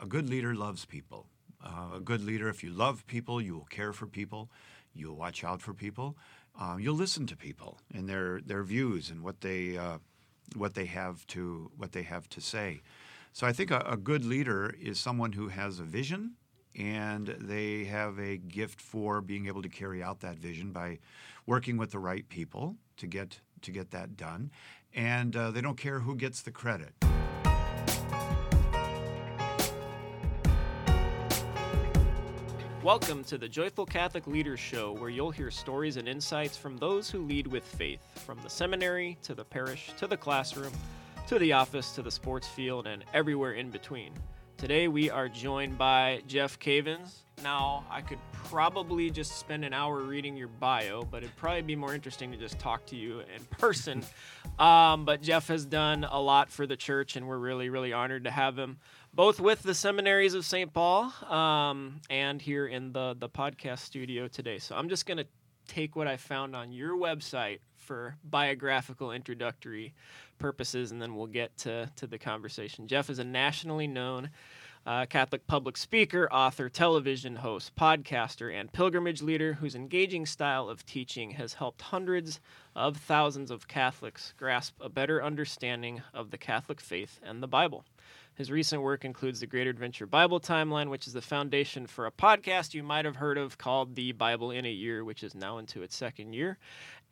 a good leader loves people. Uh, a good leader, if you love people, you will care for people, you'll watch out for people, uh, you'll listen to people and their their views and what they uh, what they have to what they have to say. So I think a, a good leader is someone who has a vision and they have a gift for being able to carry out that vision by working with the right people to get to get that done, and uh, they don't care who gets the credit. Welcome to the Joyful Catholic Leaders Show, where you'll hear stories and insights from those who lead with faith, from the seminary to the parish to the classroom to the office to the sports field and everywhere in between. Today we are joined by Jeff Cavins. Now, I could probably just spend an hour reading your bio, but it'd probably be more interesting to just talk to you in person. Um, but Jeff has done a lot for the church, and we're really, really honored to have him both with the seminaries of St. Paul um, and here in the, the podcast studio today. So I'm just going to take what I found on your website for biographical introductory purposes, and then we'll get to, to the conversation. Jeff is a nationally known uh, Catholic public speaker, author, television host, podcaster, and pilgrimage leader whose engaging style of teaching has helped hundreds of thousands of Catholics grasp a better understanding of the Catholic faith and the Bible. His recent work includes the Greater Adventure Bible Timeline, which is the foundation for a podcast you might have heard of called The Bible in a Year, which is now into its second year.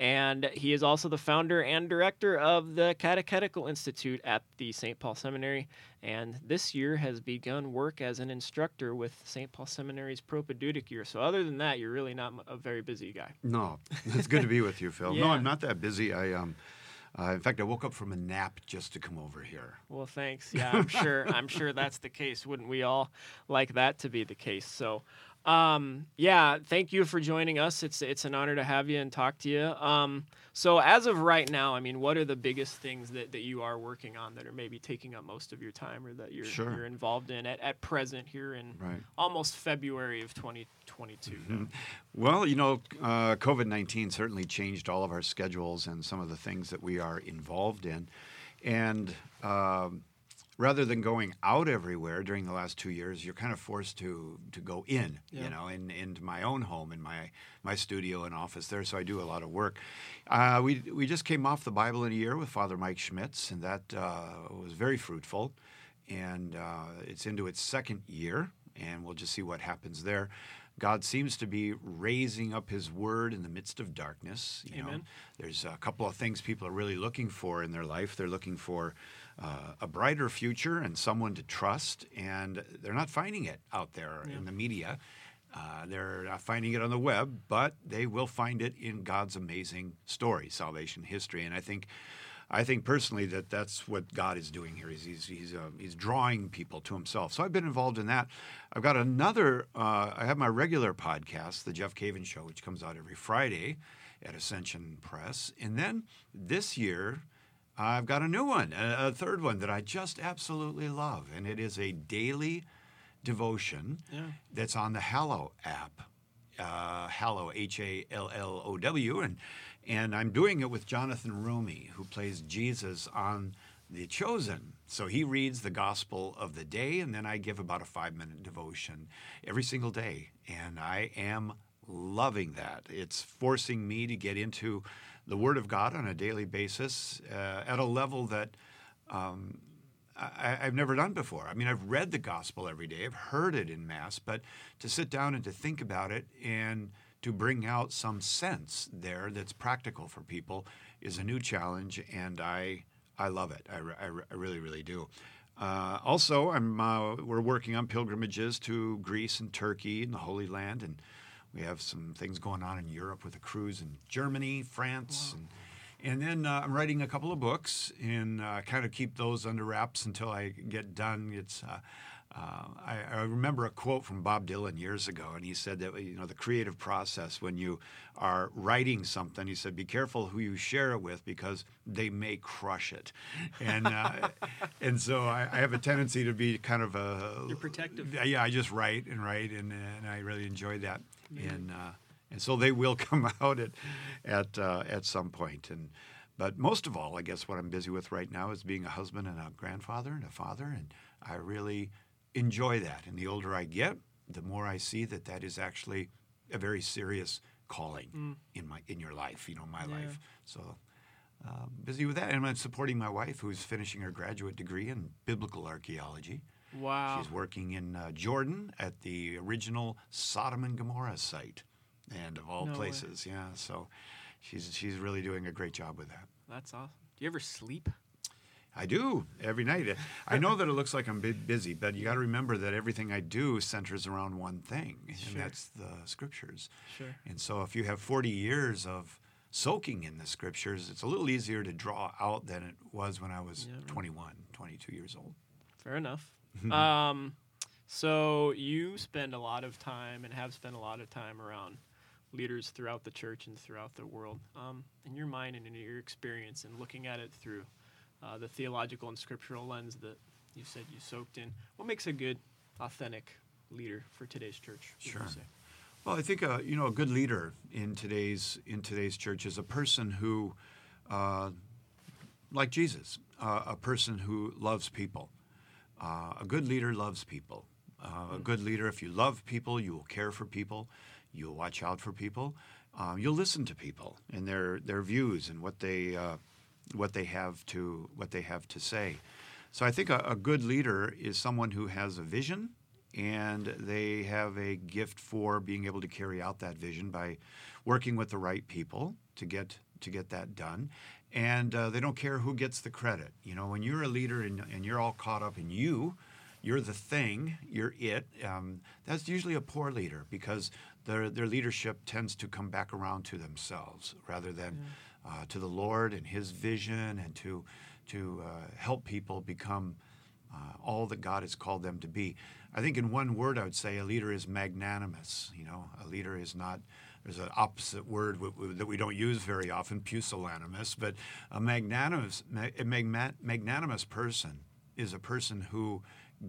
And he is also the founder and director of the Catechetical Institute at the St. Paul Seminary. And this year has begun work as an instructor with St. Paul Seminary's Propedeutic year. So, other than that, you're really not a very busy guy. No, it's good to be with you, Phil. Yeah. No, I'm not that busy. I um, uh, in fact, I woke up from a nap just to come over here. Well, thanks. Yeah, I'm sure. I'm sure that's the case. Wouldn't we all like that to be the case? So, um, yeah, thank you for joining us. It's it's an honor to have you and talk to you. Um, so, as of right now, I mean, what are the biggest things that, that you are working on that are maybe taking up most of your time, or that you're Sure. you're involved in at, at present here in Right. almost February of 2022? Mm-hmm. Well, you know, uh, COVID 19 certainly changed all of our schedules and some of the things that we are involved in. And um, rather than going out everywhere during the last two years, you're kind of forced to, to go in, Yeah. you know, in, into my own home, in my, my studio and office there. So I do a lot of work. Uh, we, we just came off the Bible in a year with Father Mike Schmitz, and that uh, was very fruitful. And uh, it's into its second year, and we'll just see what happens there. God seems to be raising up His Word in the midst of darkness. You know, there's a couple of things people are really looking for in their life. They're looking for uh, a brighter future and someone to trust, and they're not finding it out there in the media. Uh, they're not finding it on the web, but they will find it in God's amazing story, salvation history. And I think, I think personally that that's what God is doing here. He's he's he's, uh, he's drawing people to Himself. So I've been involved in that. I've got another. Uh, I have my regular podcast, the Jeff Cavins Show, which comes out every Friday at Ascension Press, and then this year. I've got a new one, a, third one that I just absolutely love, and it is a daily devotion Yeah. that's on the Hallow app. Uh, Hallow, H A L L O W, and and I'm doing it with Jonathan Roumie, who plays Jesus on The Chosen. So he reads the Gospel of the day, and then I give about a five minute devotion every single day, and I am loving that. It's forcing me to get into the Word of God on a daily basis uh, at a level that um, I, I've never done before. I mean, I've read the gospel every day, I've heard it in Mass, but to sit down and to think about it and to bring out some sense there that's practical for people is a new challenge, and I, I love it. I, I, I really, really do. Uh, also, I'm, uh, we're working on pilgrimages to Greece and Turkey and the Holy Land, and we have some things going on in Europe with a cruise in Germany, France, and and then uh, I'm writing a couple of books and uh, kind of keep those under wraps until I get done. It's uh, uh, I, I remember a quote from Bob Dylan years ago, and he said that you know the creative process when you are writing something, he said, be careful who you share it with because they may crush it, and uh, and so I, I have a tendency to be kind of a You're protective. yeah, I just write and write, and, and I really enjoy that. And uh, and so they will come out at at uh, at some point. And but most of all, I guess what I'm busy with right now is being a husband and a grandfather and a father, and I really enjoy that. And the older I get, the more I see that that is actually a very serious calling in my in your life, you know, my Yeah. life. So uh, busy with that, and I'm supporting my wife, who's finishing her graduate degree in biblical archaeology. Wow. She's working in uh, Jordan at the original Sodom and Gomorrah site, and of all No way. places, yeah. So she's she's really doing a great job with that. That's awesome. Do you ever sleep? I do every night. I know that it looks like I'm busy, but you got to remember that everything I do centers around one thing, and Sure. that's the scriptures. Sure. And so, if you have 40 years of soaking in the scriptures, it's a little easier to draw out than it was when I was Yeah, right. 21, 22 years old. Fair enough. um, so you spend a lot of time and have spent a lot of time around leaders throughout the church and throughout the world. Um, in your mind and in your experience and looking at it through uh, the theological and scriptural lens that you said you soaked in, what makes a good, authentic leader for today's church? Sure. say? Well, I think uh, you know a good leader in today's in today's church is a person who, uh, like Jesus, uh, a person who loves people. Uh, a good leader loves people. Uh, a good leader, if you love people, you will care for people, you'll watch out for people, uh, you'll listen to people and their their views and what they uh, what they have to what they have to say. So I think a, a good leader is someone who has a vision and they have a gift for being able to carry out that vision by working with the right people to get to get that done. And uh, they don't care who gets the credit. You know, when you're a leader and, and you're all caught up in you, you're the thing, you're it. Um, that's usually a poor leader because their their leadership tends to come back around to themselves rather than uh, to the Lord and His vision and to to uh, help people become uh, all that God has called them to be. I think in one word, I would say a leader is magnanimous. You know, a leader is not. There's an opposite word that we don't use very often, pusillanimous. But a magnanimous, magnanimous person is a person who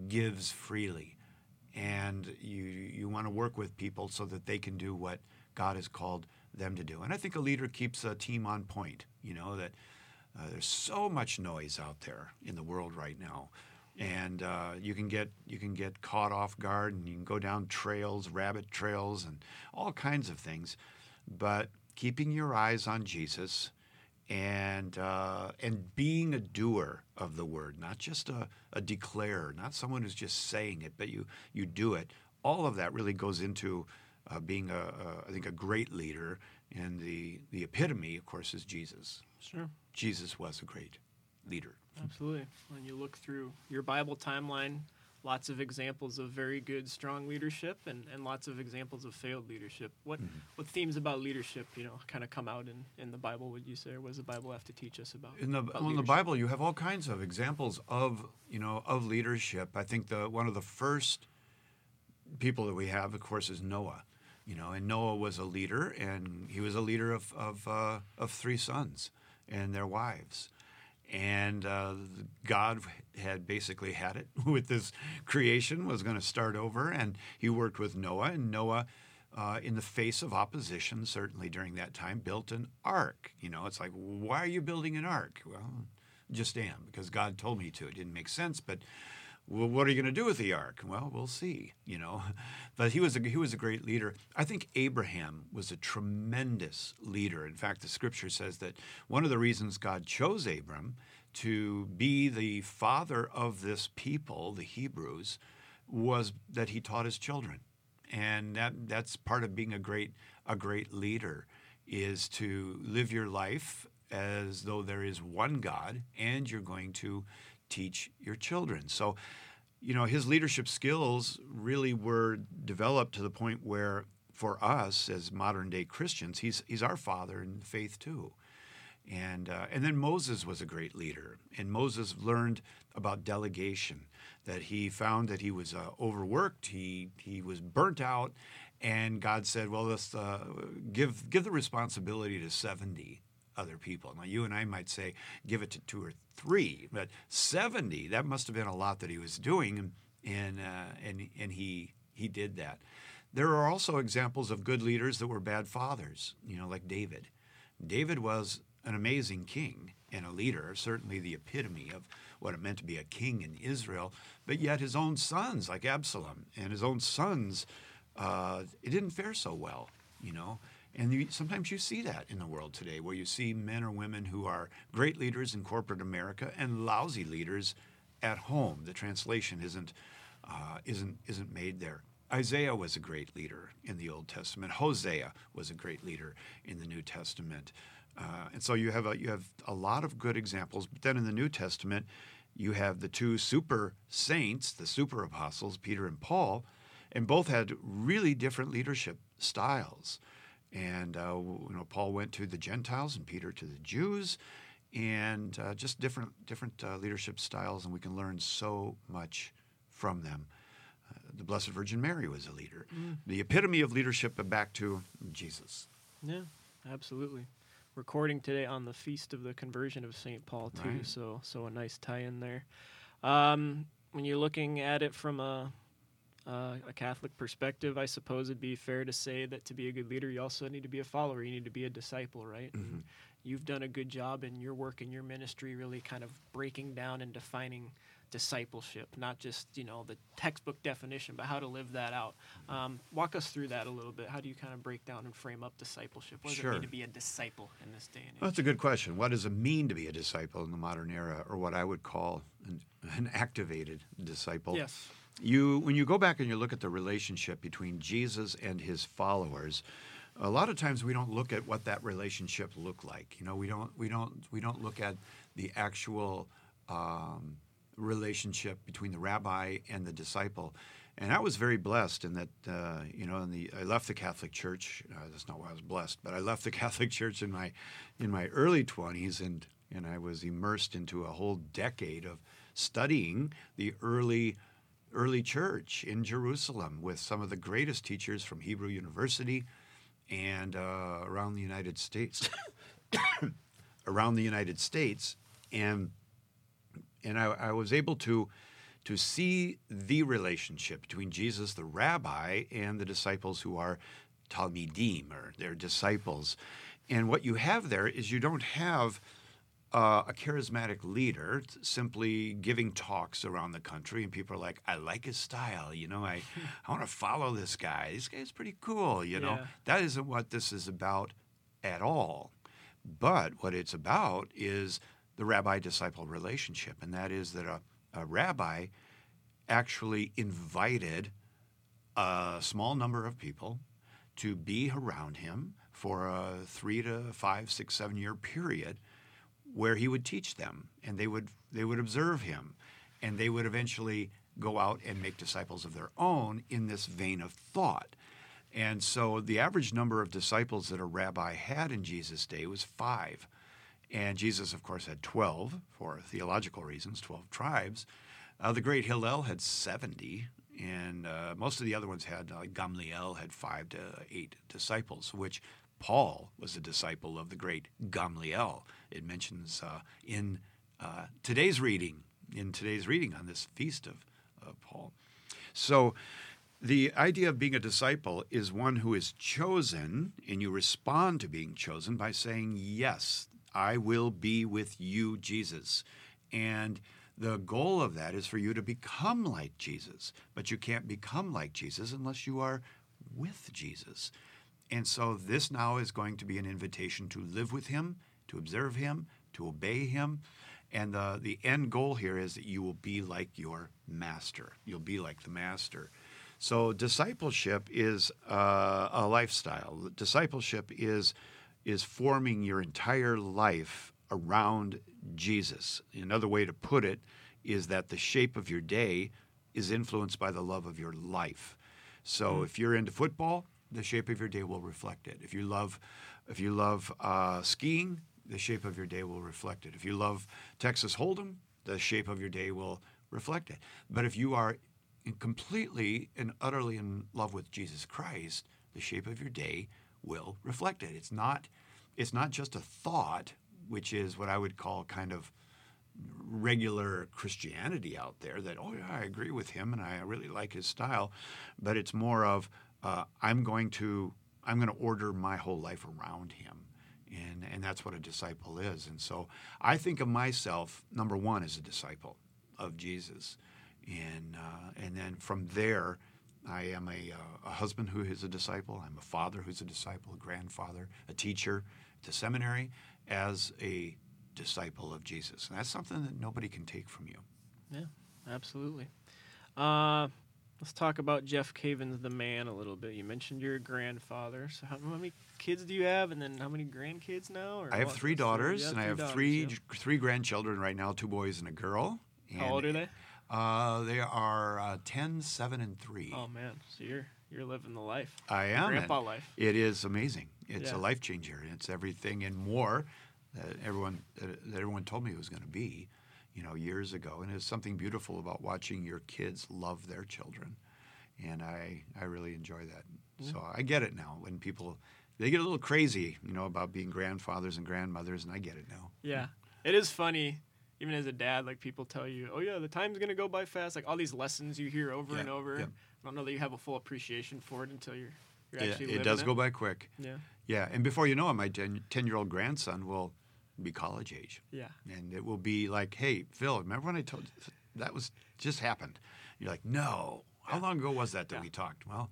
gives freely, and you you want to work with people so that they can do what God has called them to do. And I think a leader keeps a team on point. You know that uh, there's so much noise out there in the world right now, and uh, you can get you can get caught off guard, and you can go down trails, rabbit trails, and all kinds of things. But keeping your eyes on Jesus, and uh, and being a doer of the word, not just a, a declarer, not someone who's just saying it, but you you do it. All of that really goes into uh, being a, a I think a great leader, and the the epitome, of course, is Jesus. Sure. Jesus was a great leader. Absolutely. When you look through your Bible timeline, lots of examples of very good, strong leadership and, and lots of examples of failed leadership. What what themes about leadership, you know, kind of come out in, in the Bible, would you say? Or what does the Bible have to teach us about? In the about well, in the? Bible, you have all kinds of examples of you know of leadership. I think the one of the first people that we have, of course, is Noah. You know, and Noah was a leader, and he was a leader of of, uh, of three sons and their wives. And uh, God had basically had it with this creation, was going to start over, and he worked with Noah. And Noah, uh, in the face of opposition, certainly during that time, built an ark. You know, it's like, why are you building an ark? Well, just am, because God told me to. It didn't make sense, but well, what are you going to do with the ark? Well, we'll see. You know, but he was a, he was a great leader. I think Abraham was a tremendous leader. In fact, the Scripture says that one of the reasons God chose Abram to be the father of this people, the Hebrews, was that he taught his children, and that that's part of being a great a great leader is to live your life as though there is one God, and you're going to teach your children. So, you know, his leadership skills really were developed to the point where, for us as modern day Christians, he's he's our father in faith too. And uh, and then Moses was a great leader, and Moses learned about delegation. That he found that he was uh, overworked, he he was burnt out, and God said, "Well, let's uh, give give the responsibility to seventy other people." Now, you and I might say, "Give it to two or three, but seventy that must have been a lot that he was doing, and uh, and, and he he did that. There are also examples of good leaders that were bad fathers, you know, like David. David was an amazing king and a leader, certainly the epitome of what it meant to be a king in Israel, but yet his own sons, like Absalom, and his own sons, uh, it didn't fare so well, you know. And you, sometimes you see that in the world today, where you see men or women who are great leaders in corporate America and lousy leaders at home. The translation isn't uh, isn't isn't made there. Isaiah was a great leader in the Old Testament. Hosea was a great leader in the New Testament. Uh, and so you have a, you have a lot of good examples. But then in the New Testament, you have the two super saints, the super apostles, Peter and Paul, and both had really different leadership styles. And uh, you know, Paul went to the Gentiles and Peter to the Jews, and uh, just different different uh, leadership styles, and we can learn so much from them. Uh, the Blessed Virgin Mary was a leader, mm. the epitome of leadership. but Back to Jesus. Yeah, absolutely recording today on the feast of the conversion of St. Paul too. Right. So so a nice tie in there. Um, when you're looking at it from a uh, a Catholic perspective, I suppose it'd be fair to say that to be a good leader, you also need to be a follower. You need to be a disciple, right? Mm-hmm. You've done a good job in your work in your ministry, really kind of breaking down and defining discipleship, not just you know the textbook definition, but how to live that out. Um, walk us through that a little bit. How do you kind of break down and frame up discipleship? What does sure. it mean to be a disciple in this day and age? Well, that's a good question. What does it mean to be a disciple in the modern era, or what I would call an, an activated disciple? Yes. You, when you go back and you look at the relationship between Jesus and his followers, a lot of times we don't look at what that relationship looked like. You know, we don't we don't we don't look at the actual um, relationship between the rabbi and the disciple. And I was very blessed in that, uh, you know, in the I left the Catholic Church. Uh, that's not why I was blessed, but I left the Catholic Church in my in my early 20s, and and I was immersed into a whole decade of studying the early early church in Jerusalem with some of the greatest teachers from Hebrew University and uh, around the United States. around the United States, and and I, I was able to to see the relationship between Jesus, the rabbi, and the disciples who are talmidim or their disciples. And what you have there is you don't have uh, a charismatic leader simply giving talks around the country, and people are like, "I like his style. You know, I I want to follow this guy. This guy's pretty cool. You know, yeah. that isn't what this is about at all. But what it's about is the rabbi disciple relationship, and that is that a, a rabbi actually invited a small number of people to be around him for a three to five, six, seven year period where he would teach them and they would they would observe him and they would eventually go out and make disciples of their own in this vein of thought. And so the average number of disciples that a rabbi had in Jesus' day was five. And Jesus, of course, had 12 for theological reasons, 12 tribes. Uh, the great Hillel had 70, and uh, most of the other ones had, uh, Gamliel had five to eight disciples, which Paul was a disciple of the great Gamliel. It mentions uh, in uh, today's reading, in today's reading on this feast of, of Paul. So, the idea of being a disciple is one who is chosen, and you respond to being chosen by saying, Yes, I will be with you, Jesus. And the goal of that is for you to become like Jesus. But you can't become like Jesus unless you are with Jesus. And so this now is going to be an invitation to live with him, to observe him, to obey him. And the, the end goal here is that you will be like your master. You'll be like the master. So discipleship is uh, a lifestyle. Discipleship is is forming your entire life around Jesus. Another way to put it is that the shape of your day is influenced by the love of your life. So mm. if you're into football, the shape of your day will reflect it. If you love, if you love uh, skiing, the shape of your day will reflect it. If you love Texas Hold'em, the shape of your day will reflect it. But if you are completely and utterly in love with Jesus Christ, the shape of your day will reflect it. It's not it's not just a thought, which is what I would call kind of regular Christianity out there that oh yeah I agree with him and I really like his style, but it's more of uh, I'm going to I'm going to order my whole life around him, and and that's what a disciple is. And so I think of myself number one as a disciple of Jesus, and uh, and then from there. I am a, uh, a husband who is a disciple. I'm a father who's a disciple, a grandfather, a teacher to seminary as a disciple of Jesus. And that's something that nobody can take from you. Yeah, absolutely. Uh, let's talk about Jeff Cavins, the man, a little bit. You mentioned your grandfather. So, how, how many kids do you have, and then how many grandkids now? I have three daughters, and I have daughters, three yeah. three grandchildren right now. Two boys and a girl. And how old are they? Uh, they are uh, 10, 7, and 3. Oh, man. So you're you're living the life. I am. Grandpa life. It is amazing. It's yeah. a life changer. It's everything and more that everyone that everyone told me it was going to be, you know, years ago. And it's something beautiful about watching your kids love their children, and I I really enjoy that. Mm-hmm. So I get it now when people they get a little crazy, you know, about being grandfathers and grandmothers, and I get it now. Yeah, it is funny. Even as a dad, like people tell you, "Oh yeah, the time's gonna go by fast." Like all these lessons you hear over yeah, and over. Yeah. I don't know that you have a full appreciation for it until you're, you're yeah, actually. It does it. go by quick. Yeah. Yeah, and before you know it, my ten-year-old grandson will be college age. Yeah. And it will be like, hey, Phil, remember when I told you that was just happened? You're like, no. How long ago was that that yeah. we talked? Well,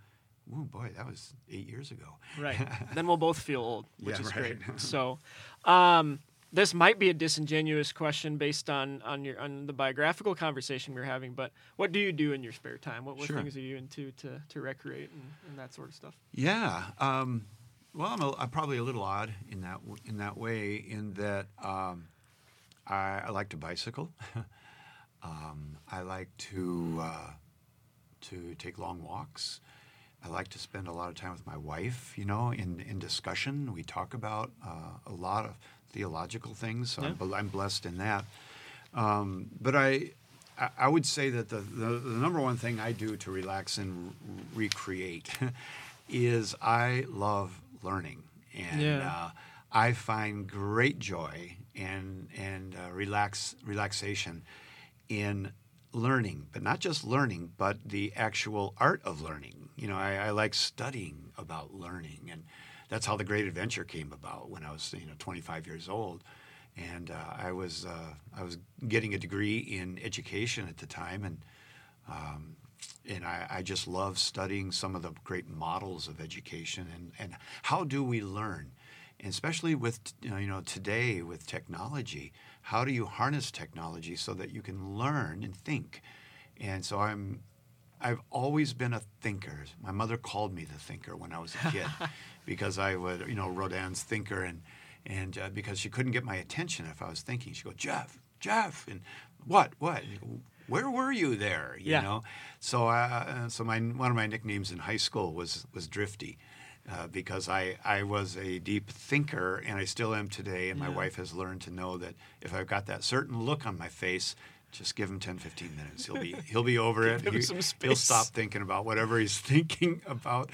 oh boy, that was eight years ago. Right. then we'll both feel old, which yeah, is right. great. So, um, this might be a disingenuous question based on on your on the biographical conversation we are having, but what do you do in your spare time? What, what sure. things are you into to to recreate and, and that sort of stuff? Yeah. Um, well, I'm, a, I'm, probably a little odd in that in that way, in that um, I, I, like to bicycle. um, I like to uh, to take long walks. I like to spend a lot of time with my wife. You know, in in discussion, we talk about uh, a lot of theological things. So yeah. I'm, I'm, blessed in that. Um, but I, I would say that the, the, the, number one thing I do to relax and recreate is I love learning, and yeah. uh, I find great joy and and uh, relax relaxation in learning, but not just learning, but the actual art of learning. You know, I, I like studying about learning, and that's how the Great Adventure came about when I was you know 25 years old, and uh, I was uh, I was getting a degree in education at the time, and um, and I, I, just love studying some of the great models of education and, and how do we learn, and especially with you know, today with technology, how do you harness technology so that you can learn and think, and so I'm I've always been a thinker. My mother called me the thinker when I was a kid because I would, you know, Rodin's thinker, and and uh, because she couldn't get my attention if I was thinking, she'd go, Jeff, Jeff, and what, what? Where were you there? You yeah. know, so uh, so my one of my nicknames in high school was was Drifty. Uh, because I, I was a deep thinker and I still am today. And yeah. my wife has learned to know that if I've got that certain look on my face, just give him 10, 15 minutes. He'll be he'll be over it. He, will stop thinking about whatever he's thinking about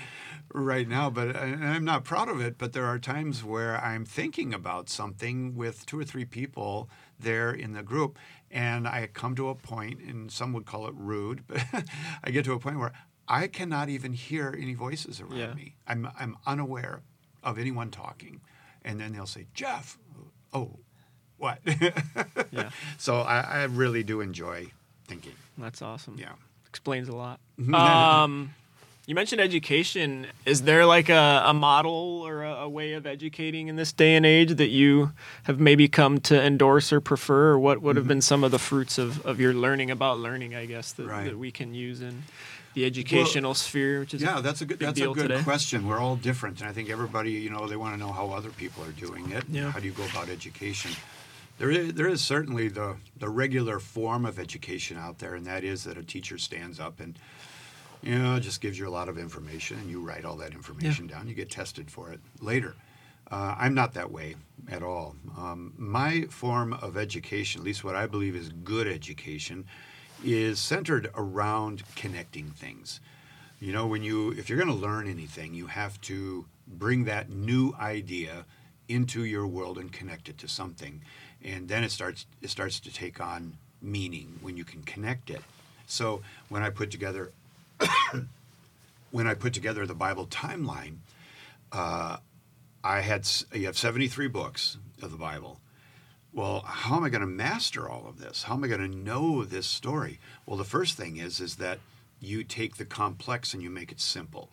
right now. But I'm not proud of it. But there are times where I'm thinking about something with two or three people there in the group, and I come to a point, and some would call it rude, but I get to a point where I cannot even hear any voices around yeah. me. I'm, I'm unaware of anyone talking. And then they'll say, Jeff, oh, what? yeah. So I, I, really do enjoy thinking. That's awesome. Yeah. Explains a lot. um, you mentioned education. Is there like a, a model or a, a, way of educating in this day and age that you have maybe come to endorse or prefer? Or what would have mm-hmm. been some of the fruits of, of your learning about learning, I guess, that, right. that we can use in the educational well, sphere, which is yeah, that's a good that's a good today. question. We're all different, and I think everybody, you know, they want to know how other people are doing it. Yeah. How do you go about education? There is, there is certainly the the regular form of education out there, and that is that a teacher stands up and you know, it just gives you a lot of information, and you write all that information yeah. down. You get tested for it later. Uh, I'm not that way at all. Um, my form of education, at least what I believe is good education, is centered around connecting things. You know, when you if you're going to learn anything, you have to bring that new idea into your world and connect it to something, and then it starts it starts to take on meaning when you can connect it. So when I put together when I put together the Bible timeline, uh, I had you have 73 books of the Bible. Well, how am I going to master all of this? How am I going to know this story? Well, the first thing is is that you take the complex and you make it simple.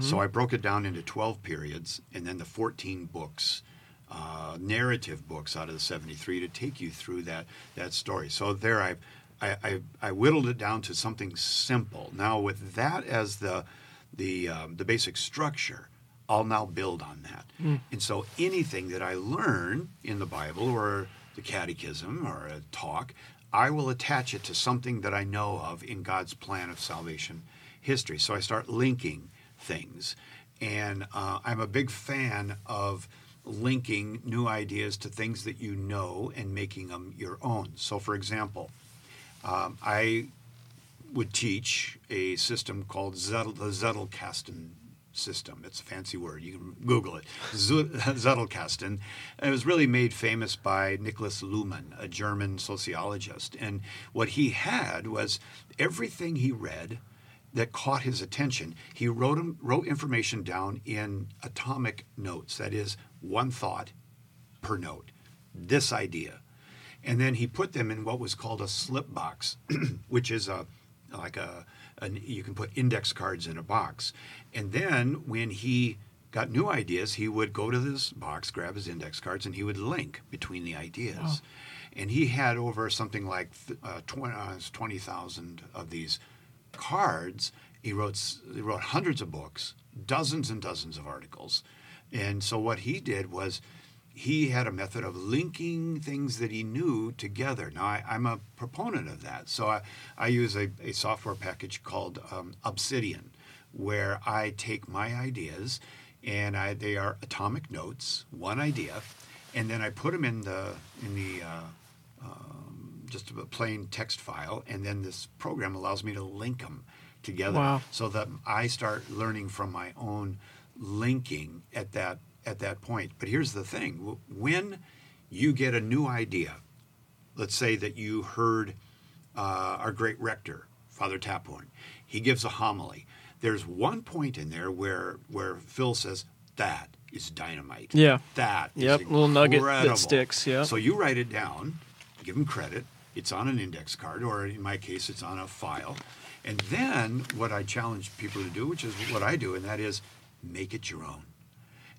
So I broke it down into 12 periods and then the 14 books, uh, narrative books out of the 73 to take you through that that story. So there I, I, I, I whittled it down to something simple. Now with that as the the um, the basic structure, I'll now build on that. And so anything that I learn in the Bible or the catechism or a talk, I will attach it to something that I know of in God's plan of salvation history. So I start linking things. And uh, I'm a big fan of linking new ideas to things that you know and making them your own. So, for example, um, I would teach a system called Zettel, the Zettelkasten system. It's a fancy word. You can Google it. Zettelkasten. It was really made famous by Niklas Luhmann, a German sociologist. And what he had was everything he read that caught his attention, he wrote, 'em- wrote information down in atomic notes. That is, one thought per note. This idea. And then he put them in what was called a slip box, which is a like a an, you can put index cards in a box. And then when he got new ideas, he would go to this box, grab his index cards, and he would link between the ideas. And he had over something like uh, 20 uh, 20,000 of these cards. He wrote he wrote hundreds of books, dozens and dozens of articles. And so what he did was he had a method of linking things that he knew together. Now, I, I'm a proponent of that. So I, I use a, a software package called um, Obsidian, where I take my ideas and I, they are atomic notes, one idea, and then I put them in the, in the uh, um, just a plain text file, and then this program allows me to link them together Wow. so that I start learning from my own linking at that at that point. But here's the thing: when you get a new idea, let's say that you heard uh, our great rector, Father Taphorn, he gives a homily. There's one point in there where where Phil says that is dynamite. Yeah. that is Yep, little nugget that sticks, yeah. So you write it down, give him credit. It's on an index card, or in my case, it's on a file. And then what I challenge people to do, which is what I do, and that is make it your own.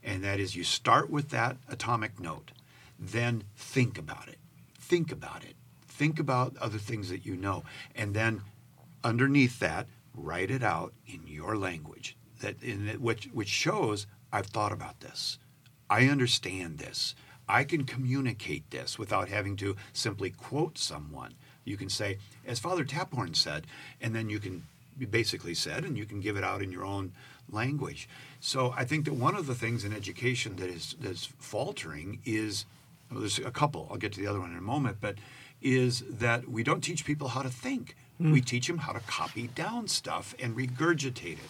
And that is you start with that atomic note, then think about it. Think about it. Think about other things that you know. And then underneath that, write it out in your language that in which which shows I've thought about this. I understand this. I can communicate this without having to simply quote someone. You can say, as Father Taphorn said, and then you can basically said, and you can give it out in your own language. So I think that one of the things in education that is that's faltering is well, there's a couple. I'll get to the other one in a moment, but is that we don't teach people how to think. Hmm. We teach them how to copy down stuff and regurgitate it.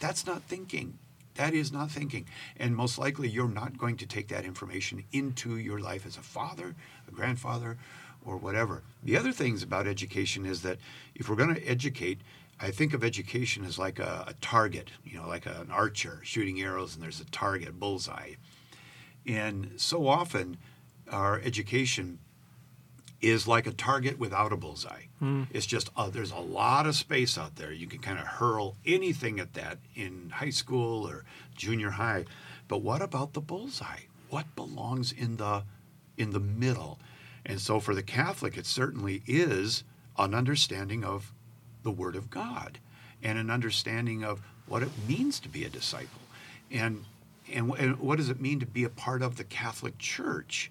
That's not thinking. That is not thinking. And most likely, you're not going to take that information into your life as a father, a grandfather, or whatever. The other things about education is that if we're going to educate, I think of education as like a, a target, you know, like an archer shooting arrows, and there's a target, bullseye. And so often, our education is like a target without a bullseye. It's just uh, there's a lot of space out there. You can kind of hurl anything at that in high school or junior high. But what about the bullseye? What belongs in the in the middle? And so for the Catholic, it certainly is an understanding of the Word of God and an understanding of what it means to be a disciple. And and, and what does it mean to be a part of the Catholic Church?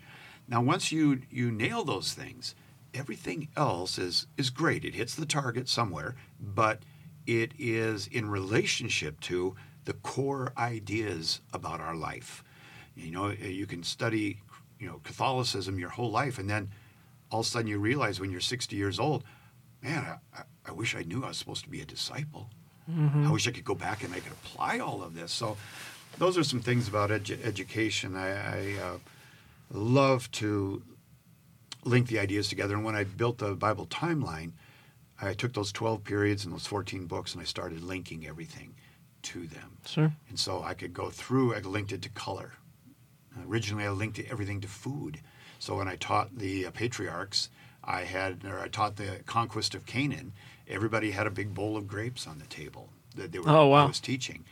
Now, once you you nail those things, everything else is is great. It hits the target somewhere, but it is in relationship to the core ideas about our life. You know, eh, you can study, you know, Catholicism your whole life, and then all of a sudden you realize when you're 60 years old, man, I, I- wish I knew I was supposed to be a disciple. I wish I could go back and I could apply all of this. So, those are some things about edu- education. I, I uh, love to link the ideas together. And when I built the Bible timeline, I took those 12 periods and those 14 books and I started linking everything to them. Sure. And so I could go through, I linked it to color. Originally, I linked everything to food. So when I taught the uh, patriarchs, I had, or I taught the conquest of Canaan. Everybody had a big bowl of grapes on the table that they were. Oh, wow. I was teaching,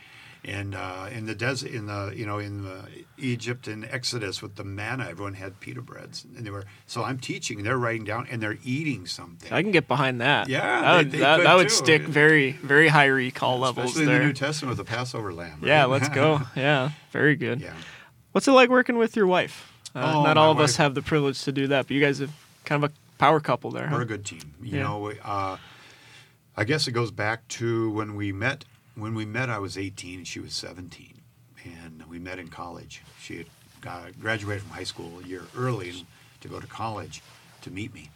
and uh, in the desert, in the you know in the Egypt and Exodus with the manna, everyone had pita breads, and they were. So I'm teaching, they're writing down, and they're eating something. I can get behind that. Yeah, that would, they that, that would stick very very high recall levels Especially in the. New Testament with the Passover lamb. right? Yeah, let's go. Yeah, very good. yeah. What's it like working with your wife? Uh, Oh, not all of us have the privilege to do that, but you guys have kind of a power couple there. Huh? We're a good team. You Yeah. know, uh, I guess it goes back to when we met. When we met, I was 18 and she was 17, and we met in college. She had got, graduated from high school a year early to go to college to meet me.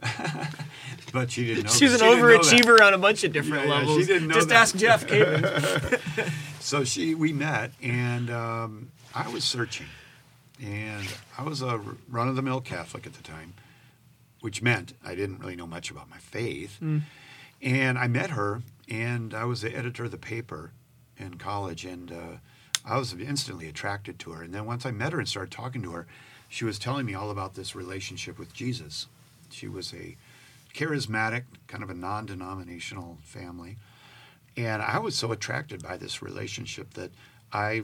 but she didn't know. She's that. an She didn't know that. overachiever on a bunch of different Yeah, yeah, she didn't know Just that. ask Jeff Cavins. So she, we met, and um, I was searching, and I was a run-of-the-mill Catholic at the time, which meant I didn't really know much about my faith. And I met her, and I was the editor of the paper in college, and uh, I was instantly attracted to her. And then once I met her and started talking to her, she was telling me all about this relationship with Jesus. She was a charismatic, kind of a non-denominational family and I was so attracted by this relationship that I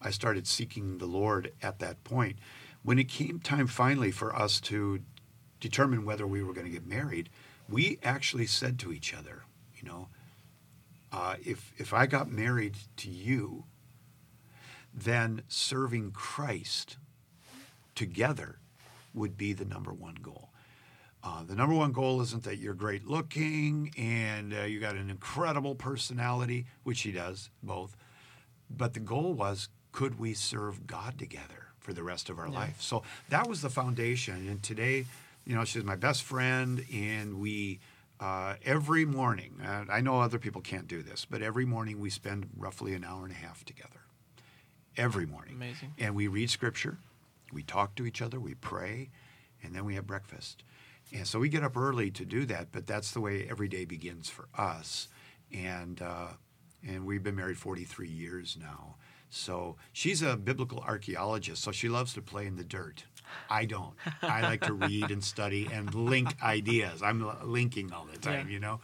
I started seeking the Lord at that point. When it came time finally for us to determine whether we were going to get married, we actually said to each other, you know, uh, if if I got married to you, then serving Christ together would be the number one goal. Uh, the number one goal isn't that you're great looking and uh, you got an incredible personality, which he does, both. But the goal was, could we serve God together for the rest of our life? So that was the foundation. And today, you know, she's my best friend, and we uh, every morning. Uh, I know other people can't do this, but every morning we spend roughly an hour and a half together. Every morning. Amazing. And we read scripture, we talk to each other, we pray, and then we have breakfast. And so we get up early to do that, but that's the way every day begins for us. And uh, and we've been married 43 years now. So she's a biblical archaeologist, so she loves to play in the dirt. I don't. I like to read and study and link ideas. I'm linking all the time, Yeah. you know,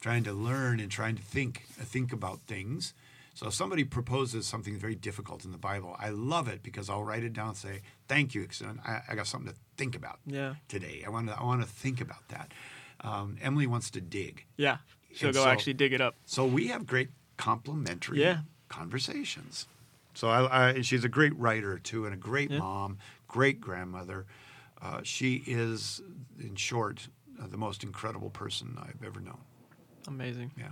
trying to learn and trying to think think about things. So if somebody proposes something very difficult in the Bible, I love it because I'll write it down and say, "Thank you, I, I got something to think about Yeah. today. I want to I want to think about that." Um, Emily wants to dig, Yeah. She'll And go so- actually dig it up. so we have great complementary Yeah. conversations. So I, I, she's a great writer too, and a great Yeah. mom, great grandmother. Uh, she is, in short, uh, the most incredible person I've ever known. Amazing. Yeah.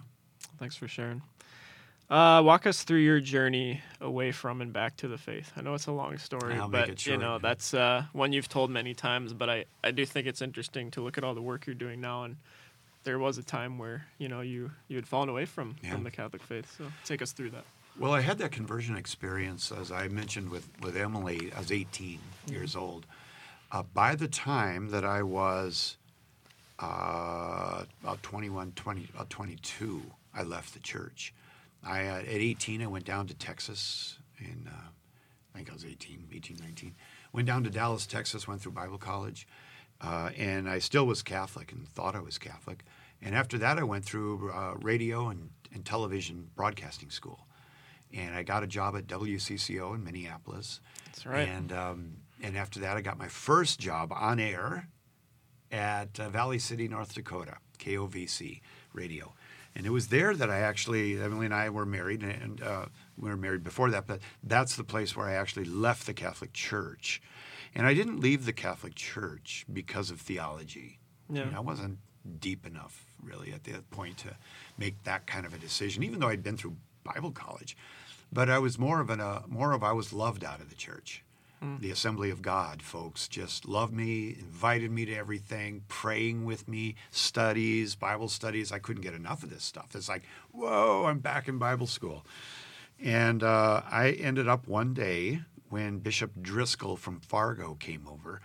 Thanks for sharing. Uh, walk us through your journey away from and back to the faith. I know it's a long story, I'll but it you know yeah. that's uh, one you've told many times. But I, I do think it's interesting to look at all the work you're doing now. And there was a time where you know you you had fallen away from Yeah. from the Catholic faith. So take us through that. Well, I had that conversion experience, as I mentioned with, with Emily. I was 18 years old. Uh, by the time that I was uh, about 21, 20, about 22, I left the church. I, uh, at 18, I went down to Texas, and uh, I think I was 18, 18, 19. Went down to Dallas, Texas, went through Bible college, uh, and I still was Catholic and thought I was Catholic. And after that, I went through uh, radio and, and television broadcasting school and I got a job at WCCO in Minneapolis. That's right. And um, and after that, I got my first job on air at uh, Valley City, North Dakota, KOVC radio. And it was there that I actually, Emily and I were married, and uh, we were married before that, but that's the place where I actually left the Catholic Church. And I didn't leave the Catholic Church because of theology. Yeah. You know, I wasn't deep enough, really, at that point to make that kind of a decision, even though I'd been through Bible college. But I was more of an, uh, more of I was loved out of the church. The Assembly of God folks just loved me, invited me to everything, praying with me, studies, Bible studies. I couldn't get enough of this stuff. It's like, whoa, I'm back in Bible school. And uh, I ended up one day when Bishop Driscoll from Fargo came over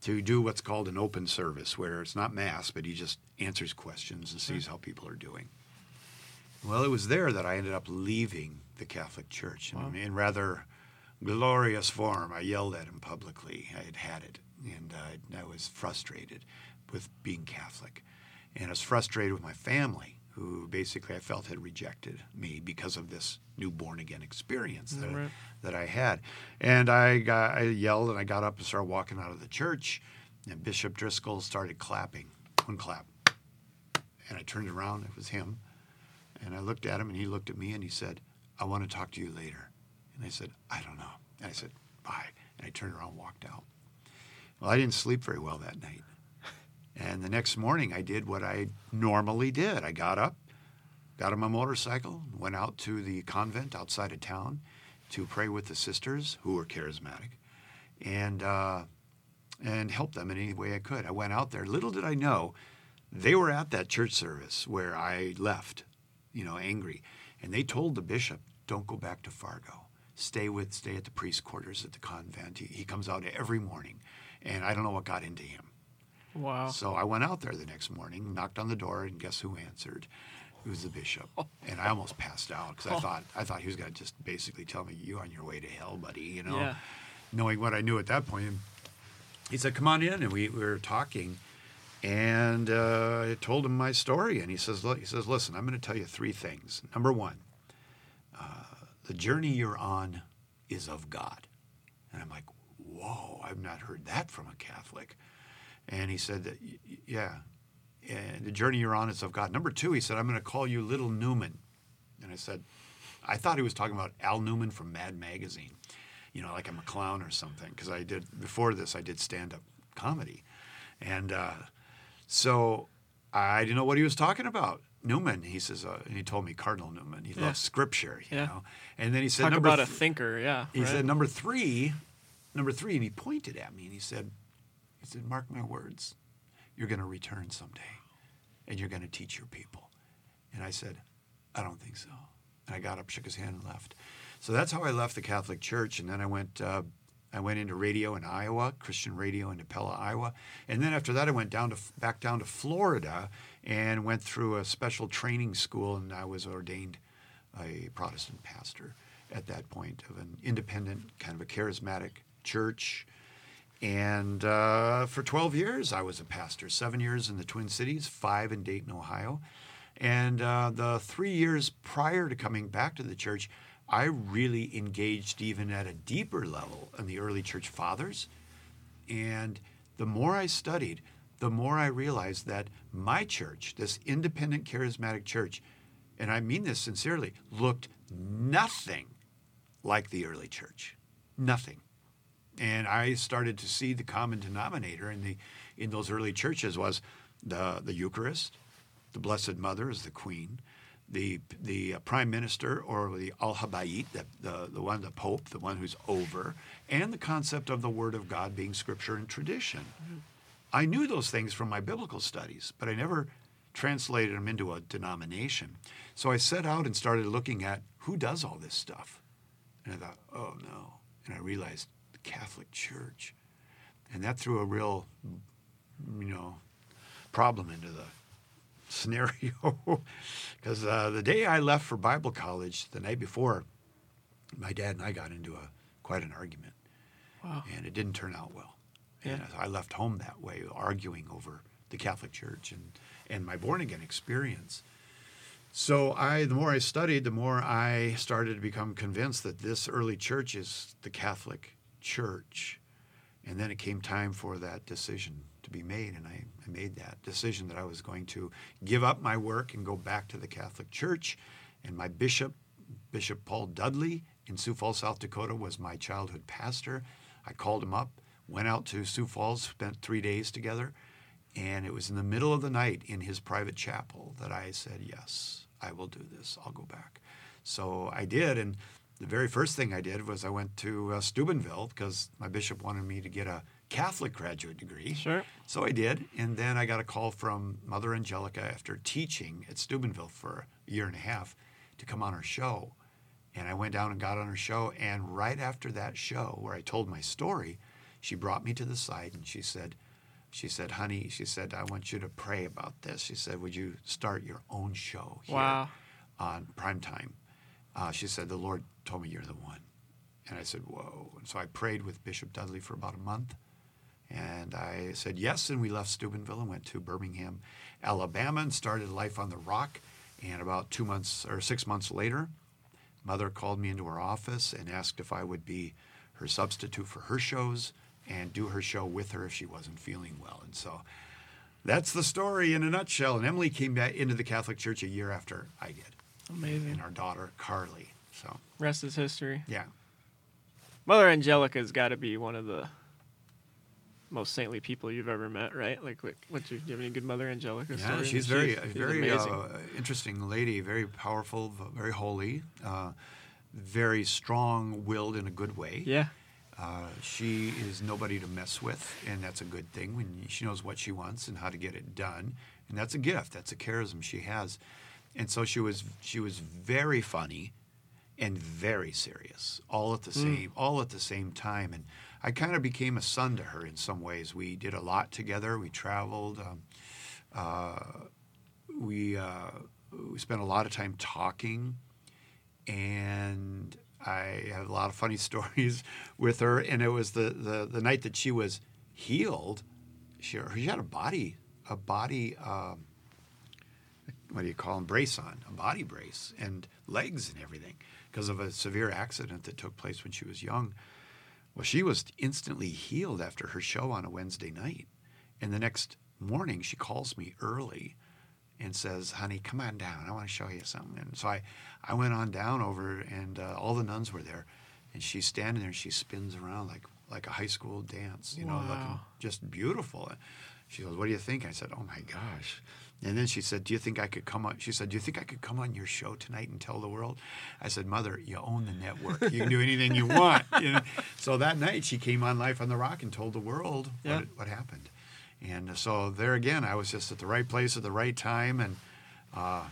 to do what's called an open service, where it's not mass, but he just answers questions and sees how people are doing. Well, it was there that I ended up leaving the Catholic Church, in and rather glorious form. I yelled at him publicly. I had had it, and uh, I was frustrated with being Catholic, and I was frustrated with my family, who basically I felt had rejected me because of this new born again experience that, Right. that I had. And I got, I yelled and I got up and started walking out of the church, and Bishop Driscoll started clapping, one clap, and I turned around. It was him, and I looked at him, and he looked at me, and he said, "I want to talk to you later." And I said, "I don't know." And I said, "Bye." And I turned around, and walked out. Well, I didn't sleep very well that night. And the next morning, I did what I normally did. I got up, got on my motorcycle, went out to the convent outside of town to pray with the sisters who were charismatic, and uh, and help them in any way I could. I went out there. Little did I know, they were at that church service where I left, you know, angry, and they told the bishop, "Don't go back to Fargo. Stay with, stay at the priest quarters at the convent. He, he comes out every morning, and I don't know what got into him." Wow. So I went out there the next morning, knocked on the door, and guess who answered? It was the bishop, and I almost passed out because I thought I thought he was going to just basically tell me, "You on your way to hell, buddy," you know, Yeah. knowing what I knew at that point. He said, "Come on in," and we, we were talking, and uh, I told him my story, and he says, "Look," he says, "Listen, I'm going to tell you three things. Number one, the journey you're on is of God," and I'm like, "Whoa, I've not heard that from a Catholic." And he said that, yeah, and the journey you're on is of God. Number two, he said, I'm going to call you Little Newman. And I said, I thought he was talking about Al Newman from Mad Magazine, you know, like I'm a clown or something. Because I did, before this, I did stand up comedy. And uh, so I didn't know what he was talking about. Newman, he says, uh, and he told me Cardinal Newman. He Yeah. loves scripture, you Yeah. know. And then he said, Talk number about a thinker, yeah. he right? said number three, number three, and he pointed at me and he said, he said, mark my words, you're going to return someday, and you're going to teach your people. And I said, I don't think so. And I got up, shook his hand, and left. So that's how I left the Catholic Church, and then I went. Uh, I went into radio in Iowa, Christian radio in Pella, Iowa, and then after that, I went down to back down to Florida and went through a special training school, and I was ordained a Protestant pastor at that point of an independent, kind of a charismatic church. And uh, for 12 years, I was a pastor, seven years in the Twin Cities, five in Dayton, Ohio. And uh, the three years prior to coming back to the church, I really engaged even at a deeper level in the early church fathers. And the more I studied, the more I realized that my church, this independent charismatic church, and I mean this sincerely, looked nothing like the early church. Nothing. And I started to see the common denominator in the in those early churches was the the Eucharist, the Blessed Mother as the Queen, the the uh, Prime Minister or the Al Habayit, the, the the one the Pope, the one who's over, and the concept of the Word of God being Scripture and tradition. I knew those things from my biblical studies, but I never translated them into a denomination. So I set out and started looking at who does all this stuff. And I thought, oh no. And I realized the Catholic Church. And that threw a real, you know, problem into the scenario. Because uh, the day I left for Bible college, the night before, my dad and I got into a quite an argument. Wow. And it didn't turn out well. Yeah. And I left home that way, arguing over the Catholic Church and, and my born again experience. So I, the more I studied, the more I started to become convinced that this early church is the Catholic Church. And then it came time for that decision to be made, and I, I made that decision that I was going to give up my work and go back to the Catholic Church. And my bishop, Bishop Paul Dudley in Sioux Falls, South Dakota, was my childhood pastor. I called him up, went out to Sioux Falls, spent three days together, and it was in the middle of the night in his private chapel that I said, Yes, I will do this. I'll go back. So I did. And the very first thing I did was I went to uh, Steubenville because my bishop wanted me to get a Catholic graduate degree. Sure. So I did. And then I got a call from Mother Angelica after teaching at Steubenville for a year and a half to come on her show. And I went down and got on her show. And right after that show, where I told my story, she brought me to the side and she said, she said, honey, she said, I want you to pray about this. She said, would you start your own show here Wow. on prime time? Uh, she said, the Lord told me you're the one. And I said, Whoa. And so I prayed with Bishop Dudley for about a month. And I said yes, and we left Steubenville and went to Birmingham, Alabama, and started life on the rock. And about two months or six months later, mother called me into her office and asked if I would be her substitute for her shows and do her show with her if she wasn't feeling well. And so that's the story in a nutshell. And Emily came back into the Catholic Church a year after I did, Amazing. and our daughter Carly. So Rest is history. yeah, Mother Angelica's got to be one of the most saintly people you've ever met, right? Like, what, what's your, do you have any good Mother Angelica yeah, stories? she's very, she's very amazing. uh, interesting lady, very powerful, very holy, uh, very strong-willed in a good way. yeah, Uh, she is nobody to mess with, and that's a good thing when she knows what she wants and how to get it done. And that's a gift. That's a charism she has. And so she was she was very funny and very serious, all at the same all at the same time. And I kind of became a son to her in some ways. We did a lot together. We traveled. Um, uh, we uh, we spent a lot of time talking and I had a lot of funny stories with her. And it was the, the, the night that she was healed. She, she had a body, a body, um, what do you call them, brace on, a body brace, and legs and everything because of a severe accident that took place when she was young. Well, she was instantly healed after her show on a Wednesday night. And the next morning, she calls me early and says, "Honey, come on down. I want to show you something." And so I, I went on down over, and uh, all the nuns were there, and she's standing there, and she spins around like like a high school dance, you know, looking just beautiful. She goes, "What do you think?" I said, "Oh my gosh." And then she said, "Do you think I could come on?" She said, "Do you think I could come on your show tonight and tell the world?" I said, "Mother, you own the network. You can do anything you want." You know? So that night, she came on Life on the Rock and told the world Yeah. what, what happened. And so there again, I was just at the right place at the right time, and uh,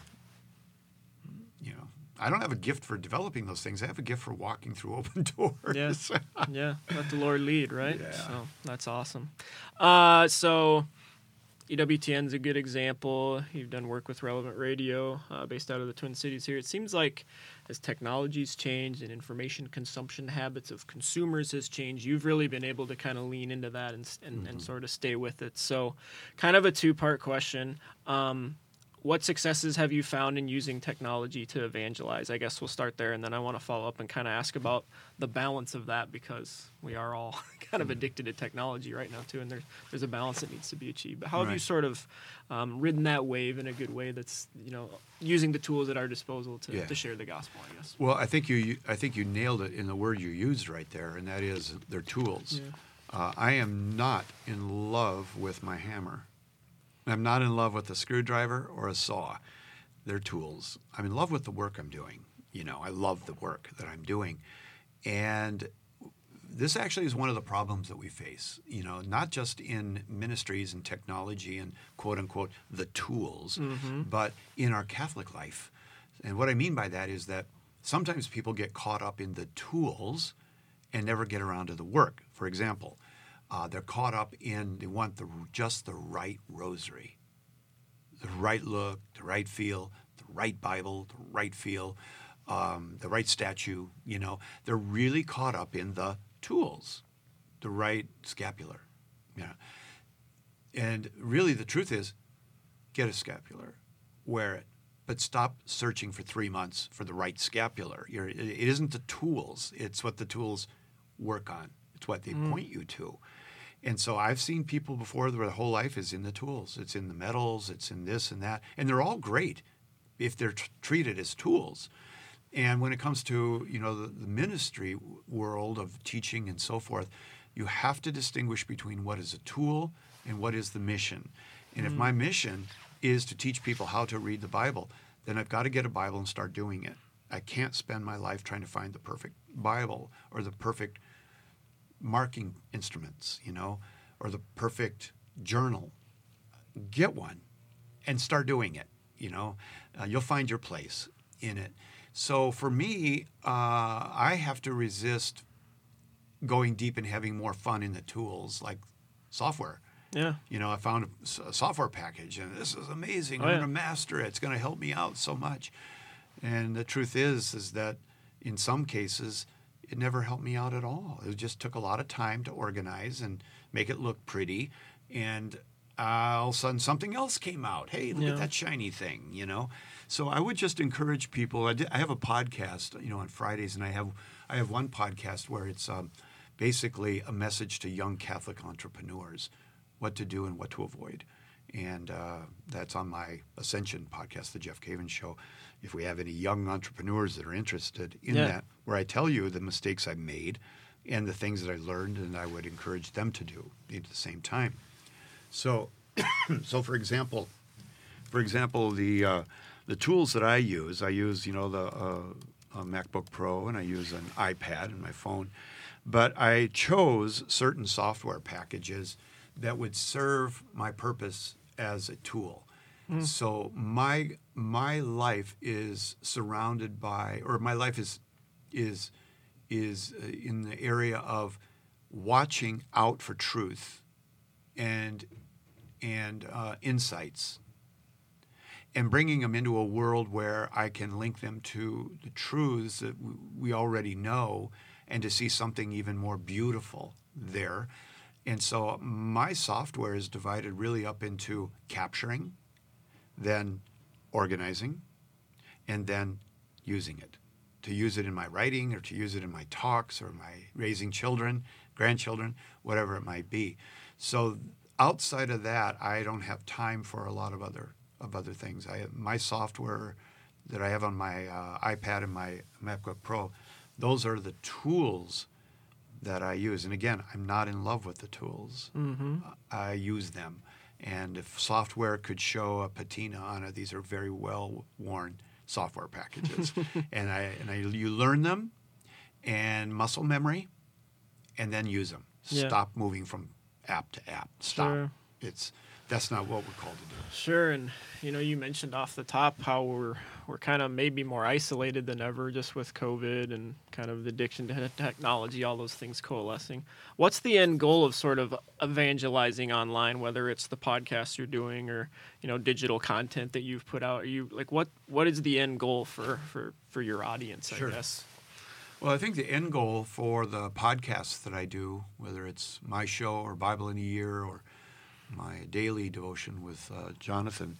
you know, I don't have a gift for developing those things. I have a gift for walking through open doors. Yeah. yeah, let the Lord lead, right? Yeah. So that's awesome. Uh, so E is a good example. You've done work with Relevant Radio, uh, based out of the Twin Cities here. It seems like as technology's changed and information consumption habits of consumers has changed, you've really been able to kind of lean into that and, and, and sort of stay with it. So, kind of a two part question. Um, what successes have you found in using technology to evangelize? I guess we'll start there, and then I want to follow up and kind of ask about the balance of that because we are all kind of addicted to technology right now too, and there's there's a balance that needs to be achieved. But how have you sort of um, ridden that wave in a good way? That's you know using the tools at our disposal to, Yeah. to share the gospel. I guess. Well, I think you, you I think you nailed it in the word you used right there, and that is they're tools. Yeah. Uh, I am not in love with my hammer. I'm not in love with a screwdriver or a saw. They're tools. I'm in love with the work I'm doing. You know, I love the work that I'm doing, and this actually is one of the problems that we face. You know, not just in ministries and technology and quote unquote the tools, mm-hmm. but in our Catholic life. And what I mean by that is that sometimes people get caught up in the tools and never get around to the work. For example, uh, they're caught up in they want the just the right rosary, the right look, the right feel, the right Bible, the right feel, um, the right statue. You know, they're really caught up in the tools, the right scapular. Yeah, and really the truth is, get a scapular, wear it, but stop searching for three months for the right scapular. You're, it isn't the tools; it's what the tools work on. It's what they mm. point you to. And so I've seen people before where their whole life is in the tools. It's in the medals. It's in this and that, and they're all great if they're tr- treated as tools. And when it comes to you know the, the ministry w- world of teaching and so forth, you have to distinguish between what is a tool and what is the mission. And if mm. my mission is to teach people how to read the Bible, then I've got to get a Bible and start doing it. I can't spend my life trying to find the perfect Bible or the perfect marking instruments, you know, or the perfect journal. Get one and start doing it. You know, uh, you'll find your place in it. So for me, uh, I have to resist going deep and having more fun in the tools like software. Yeah. You know, I found a, software package and this is amazing. Oh, I'm yeah. going to master it. It's going to help me out so much. And the truth is, is that in some cases, it never helped me out at all. It just took a lot of time to organize and make it look pretty. And uh, all of a sudden, something else came out. Hey, look Yeah. at that shiny thing, you know. So I would just encourage people. I, did, I have a podcast, you know, on Fridays, and I have I have one podcast where it's um, basically a message to young Catholic entrepreneurs, what to do and what to avoid, and uh, that's on my Ascension podcast, the Jeff Cavins Show. If we have any young entrepreneurs that are interested in Yeah. that, where I tell you the mistakes I made and the things that I learned, and I would encourage them to do at the same time. So, so for example, for example, the uh, the tools that I use, I use you know the uh, a MacBook Pro and I use an iPad and my phone, but I chose certain software packages that would serve my purpose as a tool. So my my life is surrounded by, or my life is is is uh, in the area of watching out for truth and and uh, insights and bringing them into a world where I can link them to the truths that we already know and to see something even more beautiful there. And so my software is divided really up into capturing, then organizing, and then using it. To use it in my writing or to use it in my talks or my raising children, grandchildren, whatever it might be. So outside of that, I don't have time for a lot of other of other things. I my software that I have on my uh, iPad and my MacBook Pro, those are the tools that I use. And again, I'm not in love with the tools. Mm-hmm. I use them. And if software could show a patina on it, these are very well worn software packages. and I and I you learn them and muscle memory and then use them. Yeah. Stop moving from app to app. Stop. Sure. It's that's not what we're called to do. Sure, and you know, you mentioned off the top how we're we're kind of maybe more isolated than ever, just with COVID and kind of the addiction to technology, all those things coalescing. What's the end goal of sort of evangelizing online, whether it's the podcast you're doing or you know digital content that you've put out? Are you like what what is the end goal for for for your audience? Sure. I guess. Well, I think the end goal for the podcasts that I do, whether it's my show or Bible in a Year or my daily devotion with uh, Jonathan,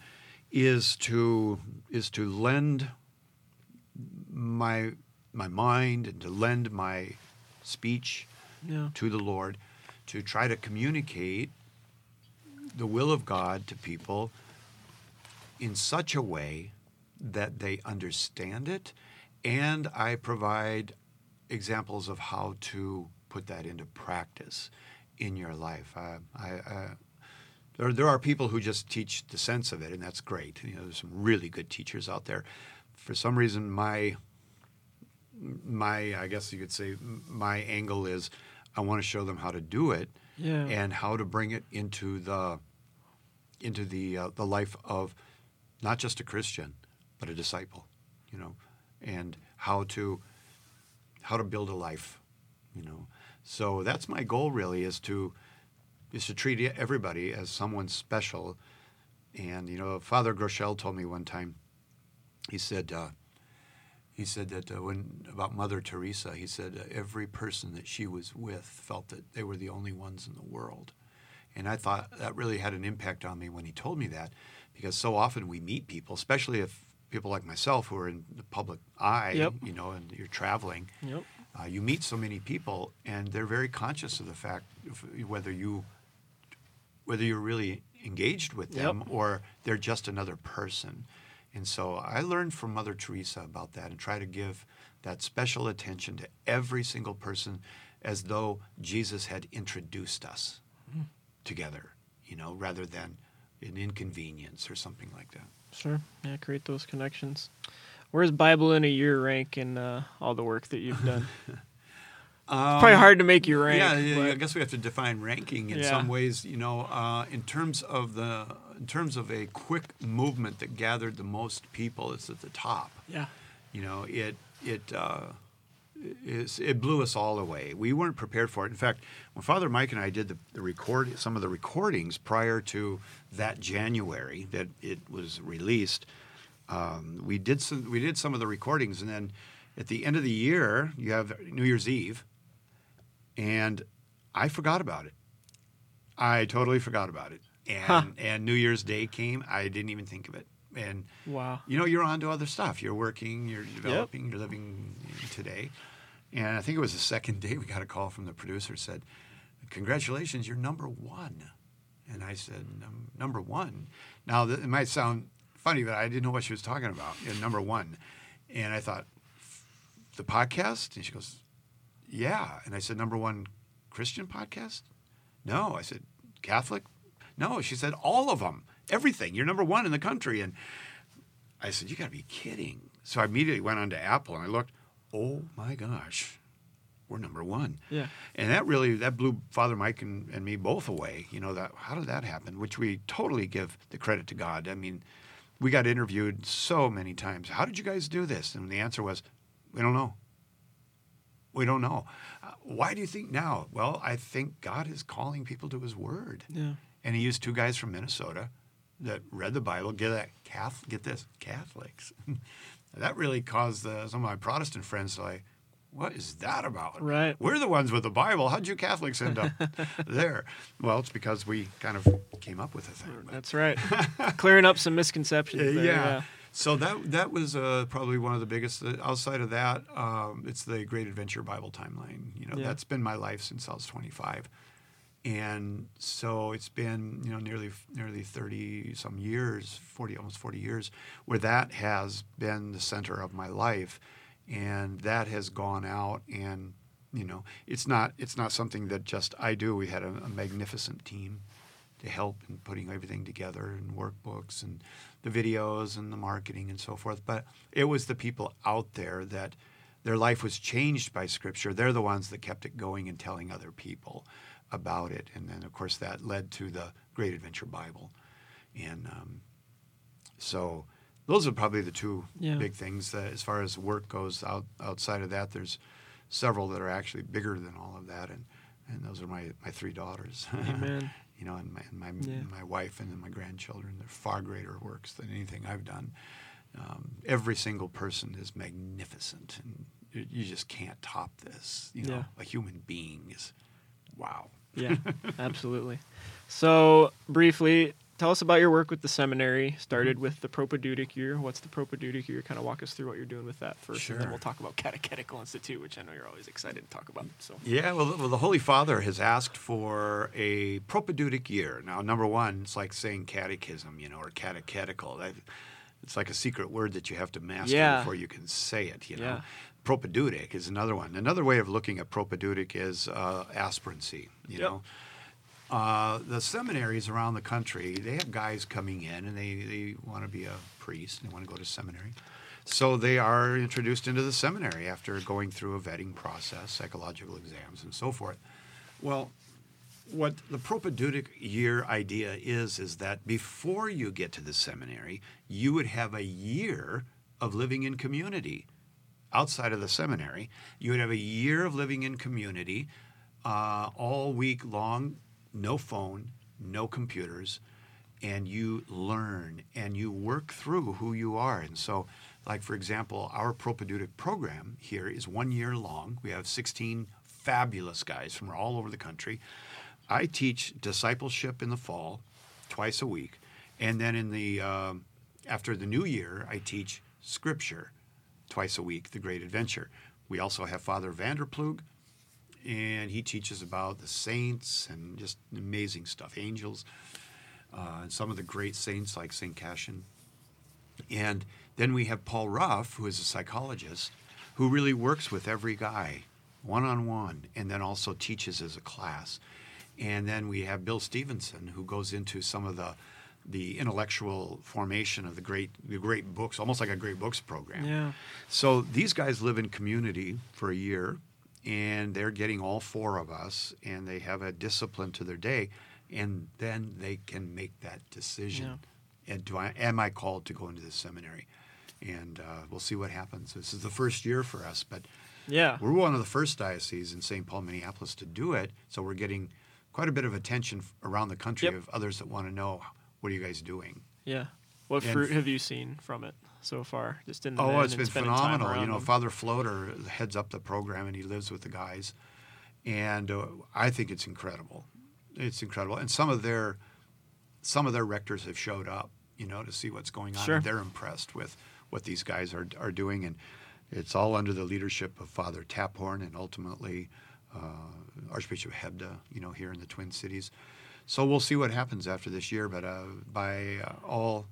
is to is to lend my my mind and to lend my speech Yeah. to the Lord, to try to communicate the will of God to people in such a way that they understand it, and I provide examples of how to put that into practice in your life. Uh, I, uh, there, there are people who just teach the sense of it, and that's great. You know, there's some really good teachers out there. For some reason, my my I guess you could say my angle is I want to show them how to do it Yeah. and how to bring it into the into the uh, the life of not just a Christian but a disciple, you know, and how to how to build a life, you know. So that's my goal really is to is to treat everybody as someone special. And you know, Father Groeschel told me one time. He said. Uh, he said that uh, when about Mother Teresa, he said uh, every person that she was with felt that they were the only ones in the world, and I thought that really had an impact on me when he told me that, because so often we meet people, especially if people like myself who are in the public eye, Yep. you know, and you're traveling, Yep. uh, you meet so many people, and they're very conscious of the fact of whether you whether you're really engaged with Yep. them or they're just another person. And so I learned from Mother Teresa about that and try to give that special attention to every single person as though Jesus had introduced us together, you know, rather than an inconvenience or something like that. Sure. Yeah, create those connections. Where's Bible in a year rank in uh, all the work that you've done? Um, Probably hard to make you rank. Yeah, yeah, I guess we have to define ranking in Yeah. some ways. You know, uh, in terms of the in terms of a quick movement that gathered the most people, it's at the top. yeah. You know, it it uh, it blew us all away. We weren't prepared for it. In fact, when Father Mike and I did the, the record some of the recordings prior to that January that it was released, um, we did some we did some of the recordings and then at the end of the year, you have New Year's Eve, and I forgot about it. I totally forgot about it. And Huh. and New Year's Day came, I didn't even think of it. And Wow. you know, you're on to other stuff. You're working, you're developing, you're living today. And I think it was the second day we got a call from the producer said, "Congratulations, you're number one." And I said, "Num- "Number one." Now th- it might sound funny, but I didn't know what she was talking about. And number one, and I thought, "The podcast?" And she goes, "Yeah." And I said, "Number one Christian podcast?" No, I said, "Catholic?" No, she said, "All of them, everything. You're number one in the country." And I said, "You got to be kidding!" So I immediately went on to Apple and I looked. Oh my gosh, we're number one. Yeah. And that really that blew Father Mike and, and me both away. You know that how did that happen? Which we totally give the credit to God. I mean, we got interviewed so many times. How did you guys do this? And the answer was, we don't know. We don't know. Uh, why do you think now? Well, I think God is calling people to His Word. Yeah. And He used two guys from Minnesota that read the Bible. Get that Catholic, get this Catholics. that really caused uh, some of my Protestant friends to like, what is that about? Right. We're the ones with the Bible. How'd you Catholics end up there? Well, it's because we kind of came up with a thing. That's right. Clearing up some misconceptions. there, yeah. So that that was uh, probably one of the biggest. Uh, outside of that, um, it's the Great Adventure Bible Timeline. You know, Yeah. that's been my life since I was 25, and so it's been you know nearly nearly 30 some years, 40 almost 40 years, where that has been the center of my life, and that has gone out and you know it's not it's not something that just I do. We had a, a magnificent team to help in putting everything together and workbooks and the videos and the marketing and so forth. But it was the people out there that their life was changed by Scripture. They're the ones that kept it going and telling other people about it. And then, of course, that led to the Great Adventure Bible. And um, so those are probably the two Yeah. big things. That as far as work goes, out, outside of that, there's several that are actually bigger than all of that. And, and those are my, my three daughters. Amen. You know, and my and my, Yeah. my wife and then my grandchildren. They're far greater works than anything I've done. Um, every single person is magnificent, and you, you just can't top this. You know, Yeah. a human being is wow. Yeah, absolutely. So, briefly, tell us about your work with the seminary. Mm-hmm. Started with the propedeutic year. What's the propedeutic year? Kind of walk us through what you're doing with that first, and then we'll talk about Catechetical Institute, which I know you're always excited to talk about. So, Yeah, well, the- well, the Holy Father has asked for a propedeutic year. Now, number one, it's like saying catechism, you know, or catechetical. That, it's like a secret word that you have to master Yeah. before you can say it, you know. Yeah. Propedeutic is another one. Another way of looking at propedeutic is uh, aspirancy, you Yep. know. Uh, the seminaries around the country, they have guys coming in and they, they want to be a priest, they want to go to seminary. So they are introduced into the seminary after going through a vetting process, psychological exams, and so forth. Well, what the propedeutic year idea is is that before you get to the seminary, you would have a year of living in community outside of the seminary. You would have a year of living in community uh, all week long, no phone, no computers, and you learn and you work through who you are. And so, like for example, our propedeutic program here is one year long. We have 16 fabulous guys from all over the country. I teach discipleship in the fall, twice a week, and then in the um after the new year, I teach scripture twice a week, the Great Adventure. We also have Father Vanderplug, and he teaches about the saints and just amazing stuff, angels, uh, and some of the great saints like Saint Cassian. And then we have Paul Ruff, who is a psychologist, who really works with every guy one on one, and then also teaches as a class. And then we have Bill Stevenson, who goes into some of the the intellectual formation of the great the great books, almost like a great books program. yeah, So these guys live in community for a year, and they're getting all four of us, and they have a discipline to their day, and then they can make that decision. yeah. And do I am I called to go into the seminary? And uh, we'll see what happens. This is the first year for us, but yeah, we're one of the first dioceses in St. Paul, Minneapolis, to do it. So we're getting quite a bit of attention around the country Yep. of others that want to know what are you guys doing. yeah. What And fruit have you seen from it so far? Just in the Oh, it's been phenomenal. You know, them? Father Floater heads up the program and he lives with the guys, and uh, I think it's incredible. It's incredible, and some of their some of their rectors have showed up, you know, to see what's going on. Sure. They're impressed with what these guys are are doing, and it's all under the leadership of Father Taphorn and ultimately uh, Archbishop Hebda, you know, here in the Twin Cities. So we'll see what happens after this year, but uh, by uh, all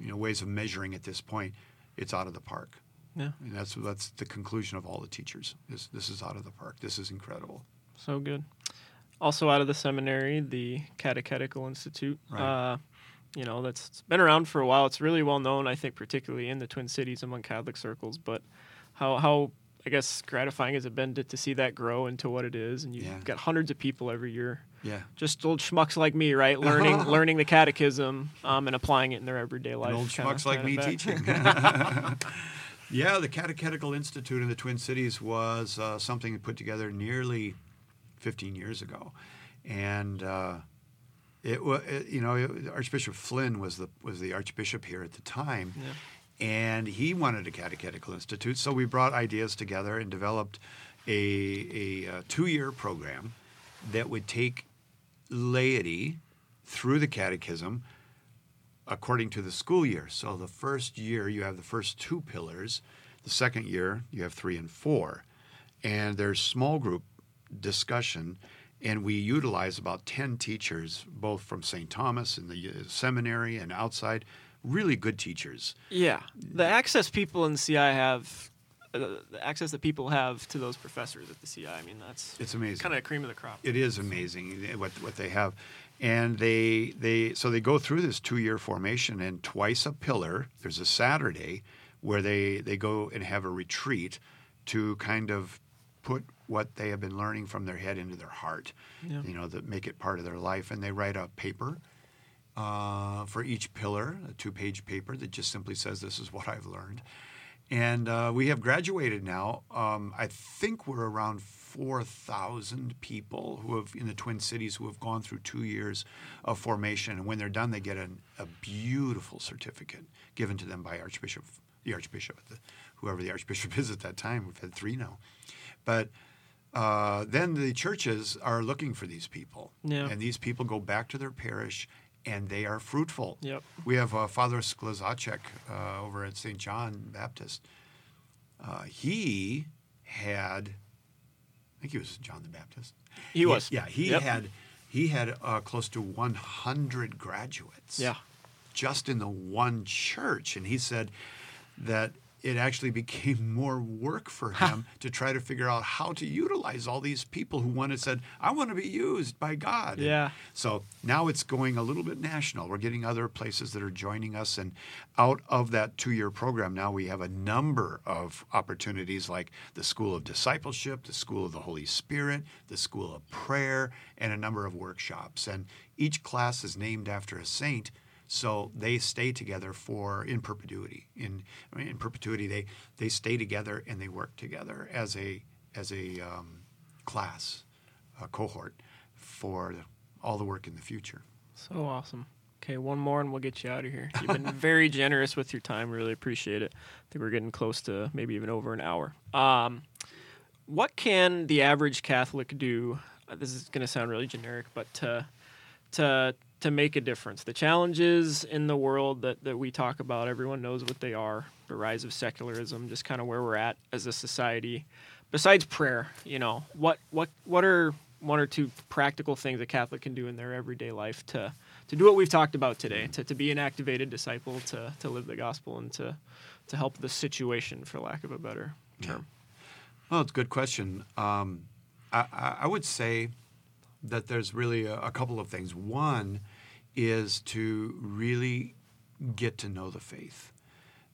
you know ways of measuring at this point, it's out of the park. Yeah, And that's that's the conclusion of all the teachers. This this is out of the park. This is incredible. so good. Also out of the seminary, the Catechetical Institute. Right. Uh, you know, that's been around for a while. It's really well known, I think, particularly in the Twin Cities among Catholic circles. But how how I guess gratifying has it been to, to see that grow into what it is? And you've Yeah. got hundreds of people every year Yeah. just old schmucks like me, right? Learning learning the catechism um, and applying it in their everyday life. And old kinda- schmucks like me teaching. yeah, the Catechetical Institute in the Twin Cities was uh, something put together nearly 15 years ago, and uh, it was you know it, Archbishop Flynn was the was the archbishop here at the time. Yeah. And he wanted a catechetical institute, so we brought ideas together and developed a, a, uh two-year program that would take laity through the catechism according to the school year. So the first year you have the first two pillars, the second year you have three and four. And there's small group discussion, and we utilize about 10 teachers, both from St. Thomas and the uh, seminary and outside, really good teachers. Yeah, the access people in CI have, the access that people have to those professors at the CI. I mean, that's It's amazing. kind of a cream of the crop. It is amazing what what they have, and they they so they go through this two year formation, and twice a pillar. There's a Saturday where they they go and have a retreat to kind of put what they have been learning from their head into their heart. Yeah. You know, that make it part of their life, and they write a paper. Uh, for each pillar, a two-page paper that just simply says, "This is what I've learned," and uh, we have graduated now. Um, I think we're around four thousand people who have in the Twin Cities who have gone through two years of formation, and when they're done, they get an, a beautiful certificate given to them by Archbishop, the Archbishop, the, whoever the Archbishop is at that time. We've had three now, but uh, then the churches are looking for these people, Yeah. and these people go back to their parish. And they are fruitful. Yep. We have uh, Father Sklizacek uh, over at St. John Baptist. Uh, he had, I think he was John the Baptist. He was. Yeah, he Yep. had he had uh, close to 100 graduates. Yeah. Just in the one church, and he said that it actually became more work for him to try to figure out how to utilize all these people who wanted said, "I want to be used by God." And Yeah. so now it's going a little bit national. We're getting other places that are joining us. And out of that two year program, now we have a number of opportunities like the School of Discipleship, the School of the Holy Spirit, the School of Prayer, and a number of workshops. And each class is named after a saint. So they stay together for in perpetuity. In I mean, in perpetuity, they they stay together and they work together as a as a um, class, a cohort for all the work in the future. So awesome. Okay, one more and we'll get you out of here. You've been very generous with your time. Really appreciate it. I think we're getting close to maybe even over an hour. Um, what can the average Catholic do? uh, This is going to sound really generic, but to to to make a difference. The challenges in the world that, that we talk about, everyone knows what they are. The rise of secularism, just kind of where we're at as a society. Besides prayer, you know, what what what are one or two practical things a Catholic can do in their everyday life to to do what we've talked about today, to, to be an activated disciple, to, to live the gospel, and to to help the situation, for lack of a better term. Well, it's a good question. Um, I I would say that there's really a, a couple of things. One is to really get to know the faith.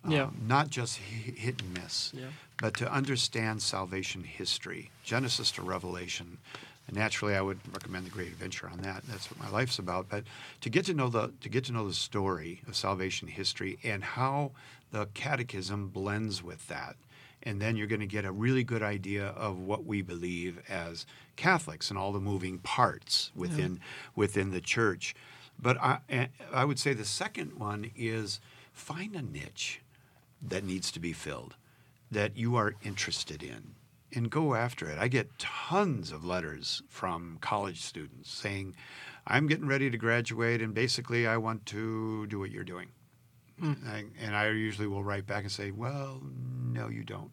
Yeah. Um, not just hi- hit and miss, Yeah. but to understand salvation history, Genesis to Revelation. And naturally, I would recommend the Great Adventure on that. That's what my life's about. But to get to know the to get to know the story of salvation history and how the Catechism blends with that, and then you're going to get a really good idea of what we believe as Catholics and all the moving parts within within the Church. But I, eh, I would say the second one is find a niche that needs to be filled that you are interested in and go after it. I get tons of letters from college students saying, I'm getting ready to graduate and basically I want to do what you're doing. Mm. I, and I usually will write back and say, Well, no, you don't.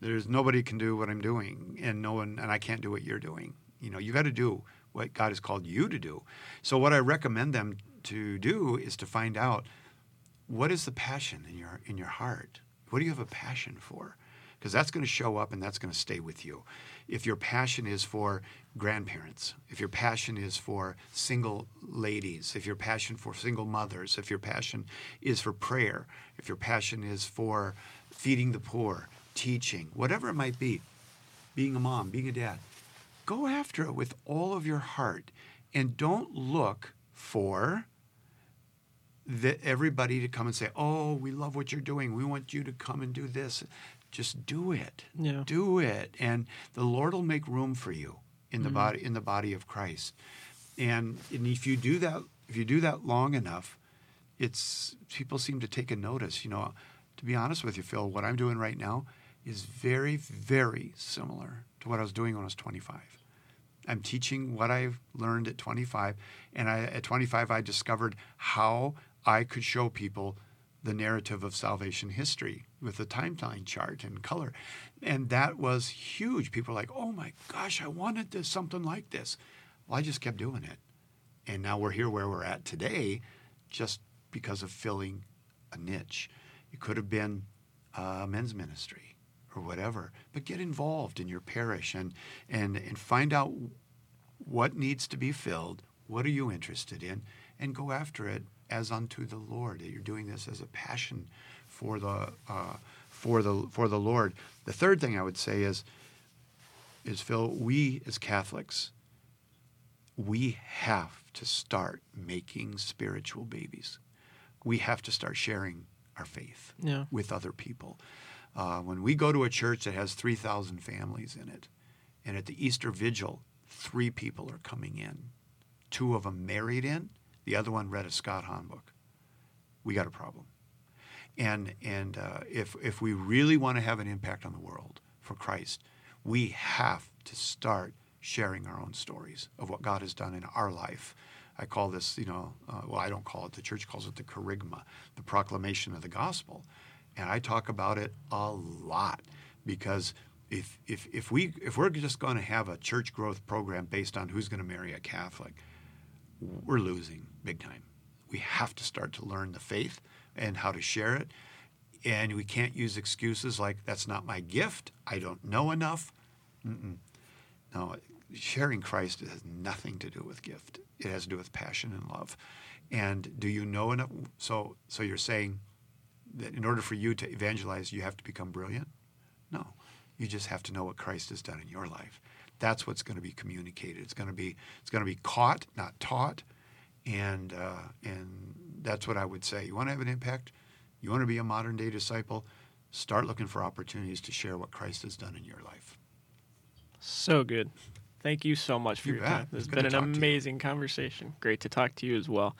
There's nobody can do what I'm doing, and no one, and I can't do what you're doing. You know, you got to do what God has called you to do. So, what I recommend them to do is to find out what is the passion in your in your heart. What do you have a passion for? Because that's going to show up and that's going to stay with you. If your passion is for grandparents, if your passion is for single ladies, if your passion for single mothers, if your passion is for prayer, if your passion is for feeding the poor, teaching, whatever it might be, being a mom, being a dad, go after it with all of your heart and don't look for the, everybody to come and say, "Oh, we love what you're doing. We want you to come and do this." Just do it. Yeah. Do it, and the Lord will make room for you in the mm-hmm. body in the body of Christ. And, and if you do that, if you do that long enough, it's people seem to take a notice. You know, to be honest with you, Phil, what I'm doing right now is very, very similar to what I was doing when I was 25. I'm teaching what I've learned at 25, and I, at 25 I discovered how I could show people the narrative of salvation history with a timeline chart and color. And that was huge. People were like, oh my gosh, I wanted this, something like this. Well, I just kept doing it. And now we're here where we're at today just because of filling a niche. It could have been a men's ministry or whatever, but get involved in your parish and, and, and find out what needs to be filled, what are you interested in, and go after it as unto the Lord. That you're doing this as a passion for the uh, for the for the Lord. The third thing I would say is is Phil, we as Catholics, we have to start making spiritual babies. We have to start sharing our faith yeah. with other people. Uh, when we go to a church that has 3,000 families in it, and at the Easter Vigil, three people are coming in, two of them married in, the other one read a Scott Hahn book. We got a problem. And, and uh, if, if we really want to have an impact on the world for Christ, we have to start sharing our own stories of what God has done in our life. I call this, you know, uh, well, I don't call it, the church calls it the kerygma, the proclamation of the gospel. And I talk about it a lot because if, if, if, we, if we're just going to have a church growth program based on who's going to marry a Catholic, we're losing big time. We have to start to learn the faith and how to share it. And we can't use excuses like, that's not my gift. I don't know enough. Mm-mm. No, sharing Christ has nothing to do with gift. It has to do with passion and love. And do you know enough? So, so you're saying that in order for you to evangelize, you have to become brilliant? No. You just have to know what Christ has done in your life. That's what's going to be communicated. It's going to be it's going to be caught, not taught, and uh, and that's what I would say. You want to have an impact. You want to be a modern day disciple. Start looking for opportunities to share what Christ has done in your life. So good. Thank you so much for you your bet. time. This has been an talk to you. amazing conversation. Great to talk to you as well.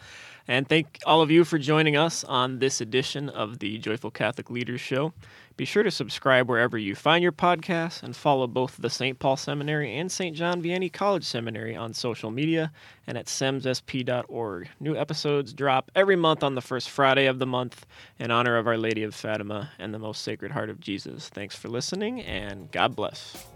And thank all of you for joining us on this edition of the Joyful Catholic Leaders Show. Be sure to subscribe wherever you find your podcasts and follow both the St. Paul Seminary and St. John Vianney College Seminary on social media and at semsp.org. New episodes drop every month on the first Friday of the month in honor of Our Lady of Fatima and the Most Sacred Heart of Jesus. Thanks for listening and God bless.